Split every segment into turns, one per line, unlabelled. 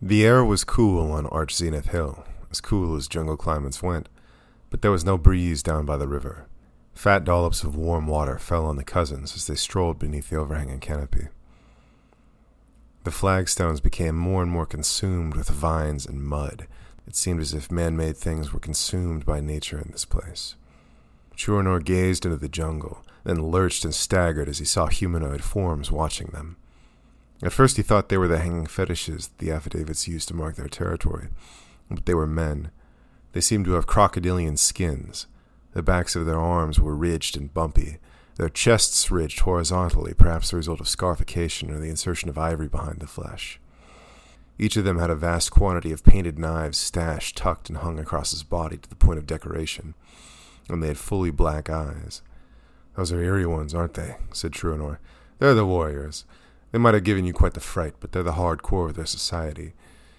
The air was cool on Arch Zenith Hill, as cool as jungle climates went, but there was no breeze down by the river. Fat dollops of warm water fell on the cousins as they strolled beneath the overhanging canopy. The flagstones became more and more consumed with vines and mud. It seemed as if man made things were consumed by nature in this place. Truanor gazed into the jungle, then lurched and staggered as he saw humanoid forms watching them. At first he thought they were the hanging fetishes the affidavits used to mark their territory, but they were men. They seemed to have crocodilian skins. The backs of their arms were ridged and bumpy, their chests ridged horizontally, perhaps the result of scarification or the insertion of ivory behind the flesh. Each of them had a vast quantity of painted knives stashed, tucked, and hung across his body to the point of decoration, and they had fully black eyes. Those are eerie ones, aren't they? said Truanor. They're the warriors. They might have given you quite the fright, but they're the hard core of their society.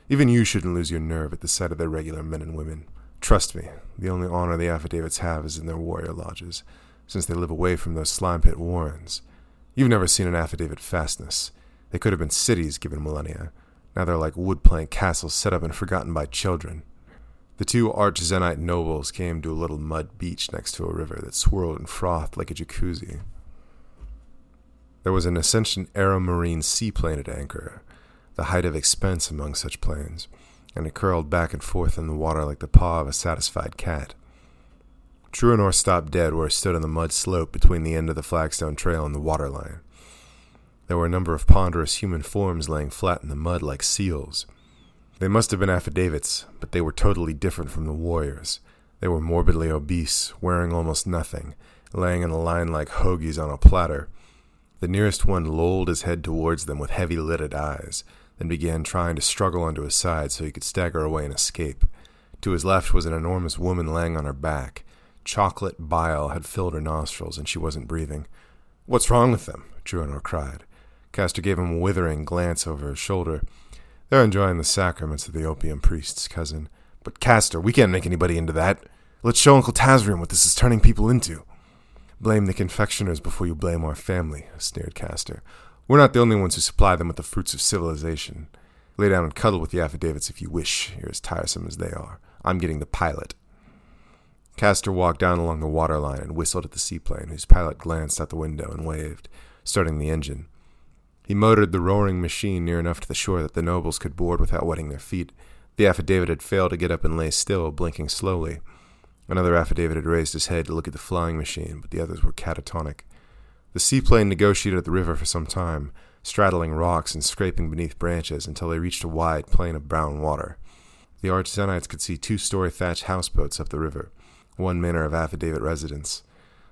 Even you shouldn't lose your nerve at the sight of their regular men and women. Trust me, the only honor the affidavits have is in their warrior lodges, since they live away from those slime pit warrens. You've never seen an affidavit fastness. They could have been cities given millennia. Now they're like wood plank castles set up and forgotten by children. The two arch Zenite nobles came to a little mud beach next to a river that swirled and frothed like a jacuzzi. There was an Ascension Aeromarine seaplane at anchor, the height of expense among such planes, and it curled back and forth in the water like the paw of a satisfied cat. Truanor stopped dead where he stood on the mud slope between the end of the flagstone trail and the waterline. There were a number of ponderous human forms laying flat in the mud like seals. They must have been affidavits, but they were totally different from the warriors. They were morbidly obese, wearing almost nothing, laying in a line like hoagies on a platter, the nearest one lolled his head towards them with heavy lidded eyes, then began trying to struggle onto his side so he could stagger away and escape. To his left was an enormous woman laying on her back. Chocolate bile had filled her nostrils, and she wasn't breathing. What's wrong with them? Truanor cried. Castor gave him a withering glance over his shoulder. They're enjoying the sacraments of the opium priest's cousin. But Castor, we can't make anybody into that. Let's show Uncle Tazrian what this is turning people into. Blame the confectioners before you blame our family, sneered Castor. We're not the only ones who supply them with the fruits of civilization. Lay down and cuddle with the affidavits if you wish. You're as tiresome as they are. I'm getting the pilot. Castor walked down along the waterline and whistled at the seaplane, whose pilot glanced out the window and waved, starting the engine. He motored the roaring machine near enough to the shore that the nobles could board without wetting their feet. The affidavit had failed to get up and lay still, blinking slowly. Another affidavit had raised his head to look at the flying machine, but the others were catatonic. The seaplane negotiated at the river for some time, straddling rocks and scraping beneath branches until they reached a wide plain of brown water. The Arch Zenites could see two story thatched houseboats up the river, one manor of affidavit residence.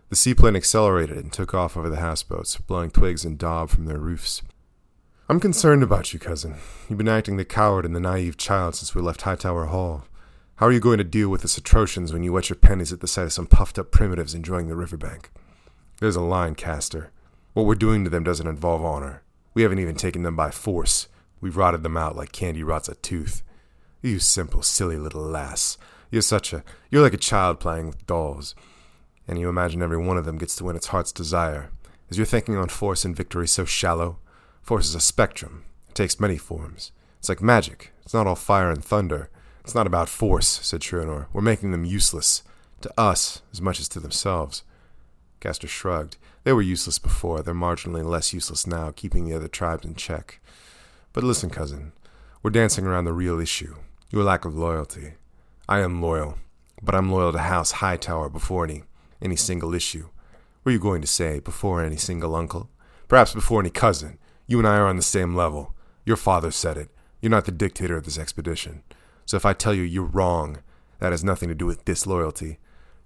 The seaplane accelerated and took off over the houseboats, blowing twigs and daub from their roofs. I'm concerned about you, cousin. You've been acting the coward and the naive child since we left Hightower Hall. How are you going to deal with the Cetrosians when you wet your pennies at the sight of some puffed up primitives enjoying the riverbank? There's a line, Castor. What we're doing to them doesn't involve honor. We haven't even taken them by force. We've rotted them out like candy rots a tooth. You simple, silly little lass. You're such a. You're like a child playing with dolls. And you imagine every one of them gets to win its heart's desire. Is your thinking on force and victory so shallow? Force is a spectrum. It takes many forms. It's like magic. It's not all fire and thunder. It's not about force, said Truanor. We're making them useless. To us, as much as to themselves. Castor shrugged. They were useless before. They're marginally less useless now, keeping the other tribes in check. But listen, cousin. We're dancing around the real issue. Your lack of loyalty. I am loyal, but I'm loyal to House Hightower before any any single issue. Were you going to say? Before any single uncle? Perhaps before any cousin. You and I are on the same level. Your father said it. You're not the dictator of this expedition. So if I tell you you're wrong, that has nothing to do with disloyalty.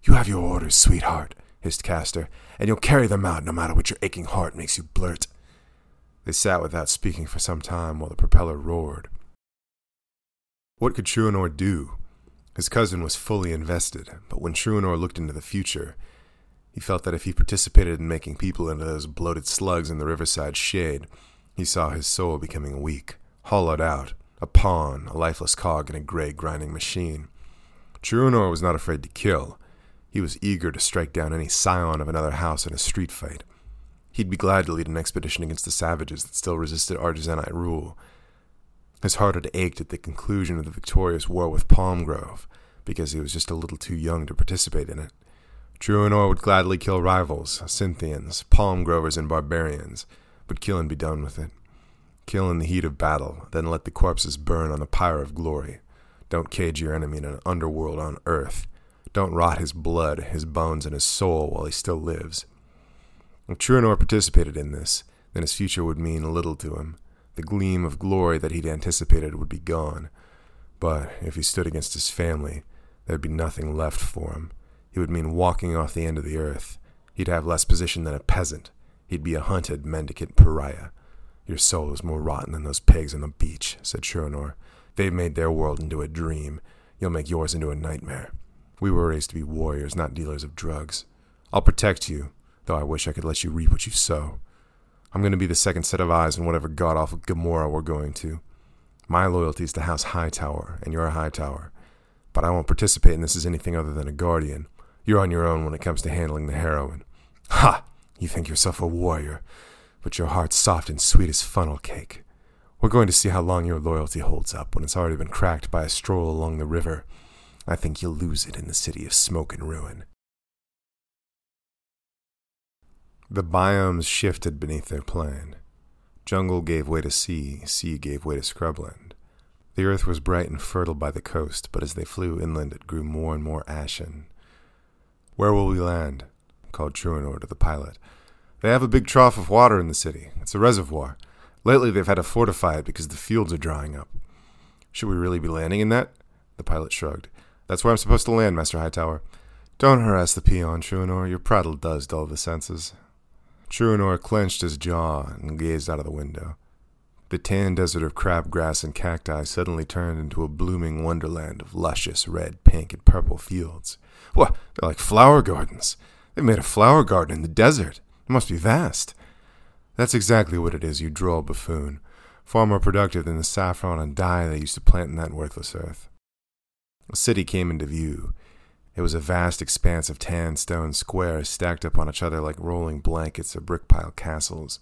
You have your orders, sweetheart, hissed Castor, and you'll carry them out no matter what your aching heart makes you blurt. They sat without speaking for some time while the propeller roared. What could Truanor do? His cousin was fully invested, but when Truanor looked into the future, he felt that if he participated in making people into those bloated slugs in the riverside shade, he saw his soul becoming weak, hollowed out, a pawn, a lifeless cog in a gray grinding machine. Truanor was not afraid to kill. He was eager to strike down any scion of another house in a street fight. He'd be glad to lead an expedition against the savages that still resisted Arch rule. His heart had ached at the conclusion of the victorious war with Palmgrove, because he was just a little too young to participate in it. Truanor would gladly kill rivals, Cynthians, Palmgrovers, and barbarians, but kill and be done with it. Kill in the heat of battle, then let the corpses burn on the pyre of glory. Don't cage your enemy in an underworld on earth. Don't rot his blood, his bones, and his soul while he still lives. If Truanor participated in this, then his future would mean little to him. The gleam of glory that he'd anticipated would be gone. But if he stood against his family, there'd be nothing left for him. He would mean walking off the end of the earth. He'd have less position than a peasant. He'd be a hunted, mendicant pariah. Your soul is more rotten than those pigs on the beach, said Truanor. They've made their world into a dream. You'll make yours into a nightmare. We were raised to be warriors, not dealers of drugs. I'll protect you, though I wish I could let you reap what you sow. I'm going to be the second set of eyes in whatever god awful Gomorrah we're going to. My loyalty is to House Hightower, and you're a Hightower. But I won't participate in this as anything other than a guardian. You're on your own when it comes to handling the heroin. Ha! You think yourself a warrior, but your heart's soft and sweet as funnel cake. We're going to see how long your loyalty holds up when it's already been cracked by a stroll along the river. I think you'll lose it in the city of smoke and ruin. The biomes shifted beneath their plane. Jungle gave way to sea, sea gave way to scrubland. The earth was bright and fertile by the coast, but as they flew inland it grew more and more ashen. Where will we land? called Truanor to the pilot. They have a big trough of water in the city. It's a reservoir. Lately they've had to fortify it because the fields are drying up. Should we really be landing in that? The pilot shrugged. That's where I'm supposed to land, Master Hightower. Don't harass the peon, Truanor. Your prattle does dull the senses. Truanor clenched his jaw and gazed out of the window. The tan desert of crabgrass and cacti suddenly turned into a blooming wonderland of luscious red, pink, and purple fields. What, they're like flower gardens. They've made a flower garden in the desert. Must be vast. That's exactly what it is, you droll buffoon. Far more productive than the saffron and dye they used to plant in that worthless earth. A city came into view, it was a vast expanse of tan stone squares stacked up on each other like rolling blankets or brick piled castles.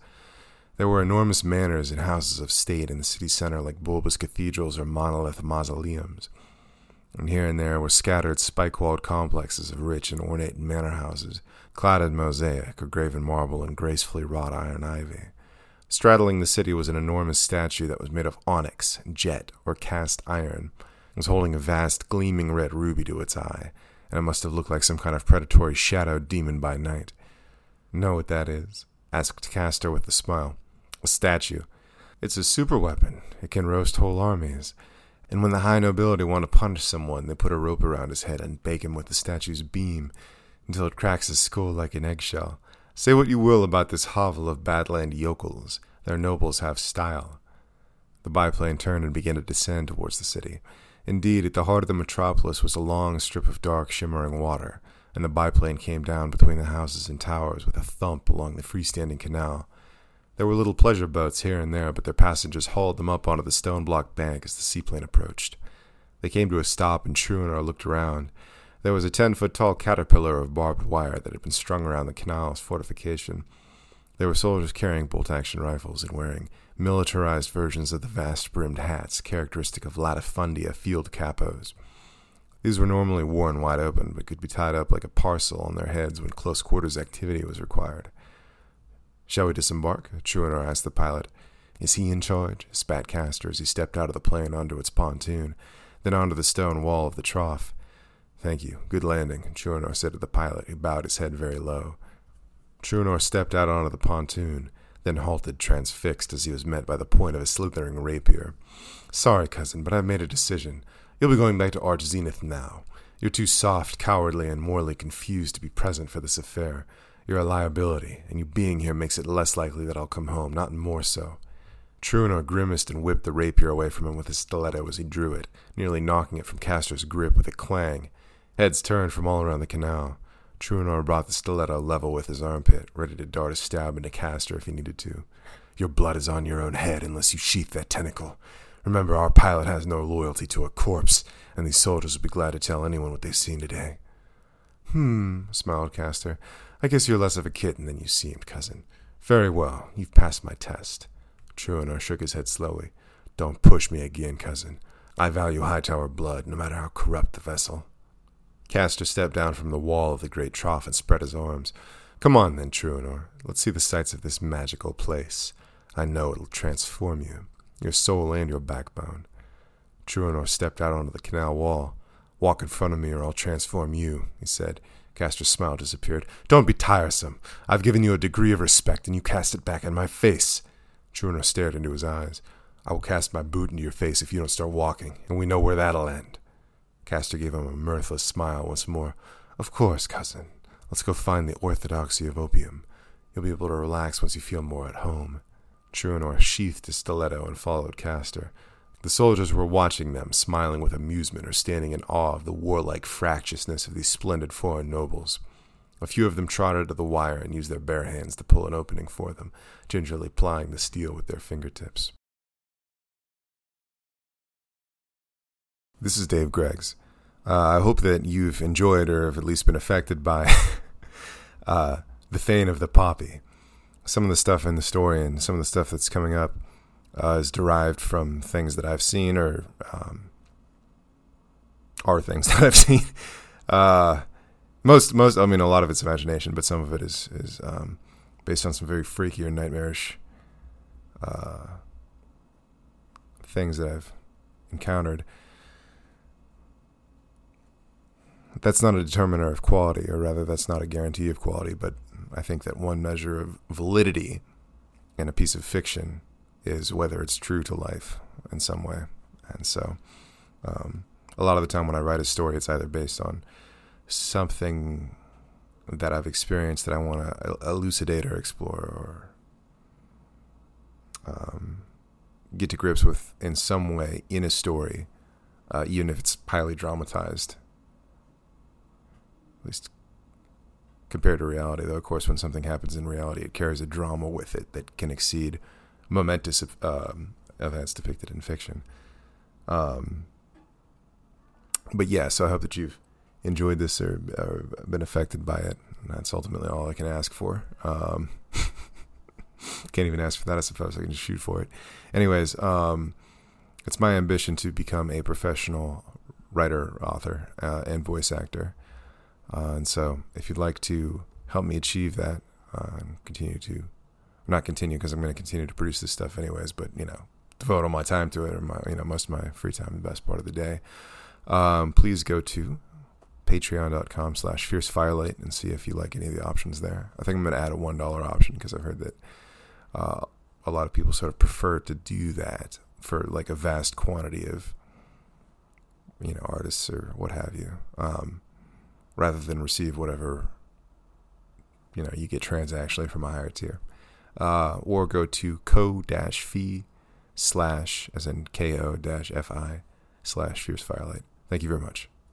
There were enormous manors and houses of state in the city center like bulbous cathedrals or monolith mausoleums. And here and there were scattered spike walled complexes of rich and ornate manor houses, clad in mosaic or graven marble and gracefully wrought iron ivy. Straddling the city was an enormous statue that was made of onyx, jet, or cast iron, and was holding a vast gleaming red ruby to its eye, and it must have looked like some kind of predatory shadow demon by night. Know what that is? asked Castor with a smile. A statue. It's a super weapon. It can roast whole armies. And when the high nobility want to punish someone, they put a rope around his head and bake him with the statue's beam until it cracks his skull like an eggshell. Say what you will about this hovel of Badland yokels, their nobles have style. The biplane turned and began to descend towards the city. Indeed, at the heart of the metropolis was a long strip of dark, shimmering water, and the biplane came down between the houses and towers with a thump along the freestanding canal. There were little pleasure boats here and there, but their passengers hauled them up onto the stone block bank as the seaplane approached. They came to a stop, and Truanor looked around. There was a ten foot tall caterpillar of barbed wire that had been strung around the canal's fortification. There were soldiers carrying bolt action rifles and wearing militarized versions of the vast brimmed hats characteristic of latifundia field capos. These were normally worn wide open, but could be tied up like a parcel on their heads when close quarters activity was required. Shall we disembark? Truanor asked the pilot. Is he in charge? spat Castor as he stepped out of the plane onto its pontoon, then onto the stone wall of the trough. Thank you. Good landing, Truanor said to the pilot, who bowed his head very low. Truanor stepped out onto the pontoon, then halted transfixed as he was met by the point of a slithering rapier. Sorry, cousin, but I've made a decision. You'll be going back to Arch Zenith now. You're too soft, cowardly, and morally confused to be present for this affair. You're a liability, and you being here makes it less likely that I'll come home, not more so. Truanor grimaced and whipped the rapier away from him with his stiletto as he drew it, nearly knocking it from Castor's grip with a clang. Heads turned from all around the canal. Truanor brought the stiletto level with his armpit, ready to dart a stab into Castor if he needed to. Your blood is on your own head unless you sheath that tentacle. Remember, our pilot has no loyalty to a corpse, and these soldiers will be glad to tell anyone what they've seen today. Hmm, smiled Castor. I guess you're less of a kitten than you seemed, cousin. Very well, you've passed my test. Truanor shook his head slowly. Don't push me again, cousin. I value Hightower blood, no matter how corrupt the vessel. Castor stepped down from the wall of the great trough and spread his arms. Come on, then, Truanor. Let's see the sights of this magical place. I know it'll transform you, your soul and your backbone. Truanor stepped out onto the canal wall. Walk in front of me, or I'll transform you, he said. Castor's smile disappeared. Don't be tiresome. I've given you a degree of respect, and you cast it back in my face. Truanor stared into his eyes. I will cast my boot into your face if you don't start walking, and we know where that'll end. Castor gave him a mirthless smile once more. Of course, cousin. Let's go find the orthodoxy of opium. You'll be able to relax once you feel more at home. Truanor sheathed his stiletto and followed Castor. The soldiers were watching them, smiling with amusement or standing in awe of the warlike fractiousness of these splendid foreign nobles. A few of them trotted to the wire and used their bare hands to pull an opening for them, gingerly plying the steel with their fingertips. This is Dave Greggs. Uh, I hope that you've enjoyed or have at least been affected by uh, The Fane of the Poppy. Some of the stuff in the story and some of the stuff that's coming up uh, is derived from things that I've seen or um, are things that I've seen. Uh, most, most, I mean, a lot of it's imagination, but some of it is is um, based on some very freaky or nightmarish uh, things that I've encountered. That's not a determiner of quality, or rather, that's not a guarantee of quality. But I think that one measure of validity in a piece of fiction is whether it's true to life in some way. And so, um, a lot of the time when I write a story, it's either based on something that I've experienced that I want to elucidate or explore or um, get to grips with in some way in a story, uh, even if it's highly dramatized. At least compared to reality, though, of course, when something happens in reality, it carries a drama with it that can exceed momentous um, events depicted in fiction. Um, but yeah, so I hope that you've enjoyed this or, or, been affected by it. And that's ultimately all I can ask for. Um, can't even ask for that, I suppose. I can just shoot for it. Anyways, um, it's my ambition to become a professional writer, author, uh, and voice actor. Uh, and so, if you'd like to help me achieve that uh, and continue to not continue because I'm going to continue to produce this stuff anyways, but you know, devote all my time to it or my, you know, most of my free time, the best part of the day. Um, please go to patreon.com slash fierce firelight and see if you like any of the options there. I think I'm going to add a $1 option because I've heard that uh, a lot of people sort of prefer to do that for like a vast quantity of, you know, artists or what have you, um, rather than receive whatever, you know, you get transactionally from a higher tier uh, or go to ko-fi slash, as in ko-fi slash fierce firelight. Thank you very much.